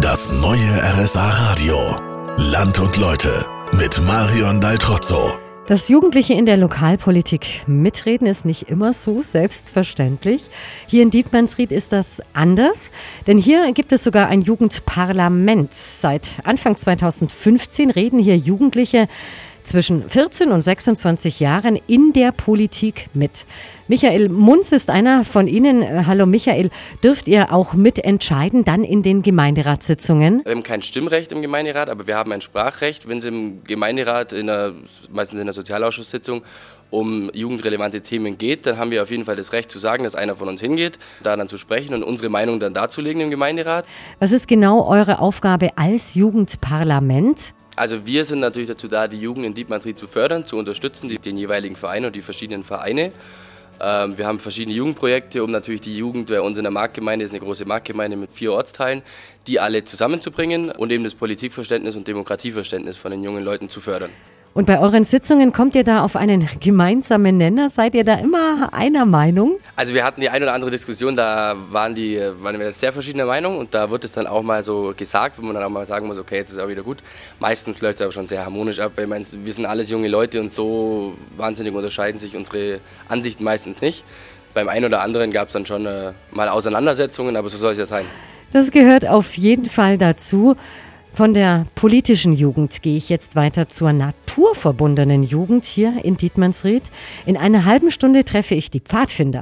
Das neue RSA Radio. Land und Leute mit Marion Daltrozzo. Dass Jugendliche in der Lokalpolitik mitreden, ist nicht immer so selbstverständlich. Hier in Dietmannsried ist das anders, denn hier gibt es sogar ein Jugendparlament. Seit Anfang 2015 reden hier Jugendliche zwischen 14 und 26 Jahren in der Politik mit. Michael Munz ist einer von Ihnen. Äh, hallo Michael, dürft ihr auch mitentscheiden dann in den Gemeinderatssitzungen? Wir haben kein Stimmrecht im Gemeinderat, aber wir haben ein Sprachrecht. Wenn Sie im Gemeinderat, in der, meistens in der Sozialausschusssitzung, um jugendrelevante Themen geht, dann haben wir auf jeden Fall das Recht zu sagen, dass einer von uns hingeht, da dann zu sprechen und unsere Meinung dann darzulegen im Gemeinderat. Was ist genau eure Aufgabe als Jugendparlament? Also wir sind natürlich dazu da, die Jugend in Dietmar-Tried zu fördern, zu unterstützen, die, den jeweiligen Verein und die verschiedenen Vereine. Ähm, wir haben verschiedene Jugendprojekte, um natürlich die Jugend bei uns in der Marktgemeinde, ist eine große Marktgemeinde mit vier Ortsteilen, die alle zusammenzubringen und eben das Politikverständnis und Demokratieverständnis von den jungen Leuten zu fördern. Und bei euren Sitzungen kommt ihr da auf einen gemeinsamen Nenner? Seid ihr da immer einer Meinung? Also wir hatten die ein oder andere Diskussion, da waren, die, waren wir sehr verschiedener Meinung und da wird es dann auch mal so gesagt, wo man dann auch mal sagen muss, okay, jetzt ist es auch wieder gut. Meistens läuft es aber schon sehr harmonisch ab, weil wir sind alles junge Leute und so wahnsinnig unterscheiden sich unsere Ansichten meistens nicht. Beim einen oder anderen gab es dann schon äh, mal Auseinandersetzungen, aber so soll es ja sein. Das gehört auf jeden Fall dazu. Von der politischen Jugend gehe ich jetzt weiter zur naturverbundenen Jugend hier in Dietmannsried. In einer halben Stunde treffe ich die Pfadfinder.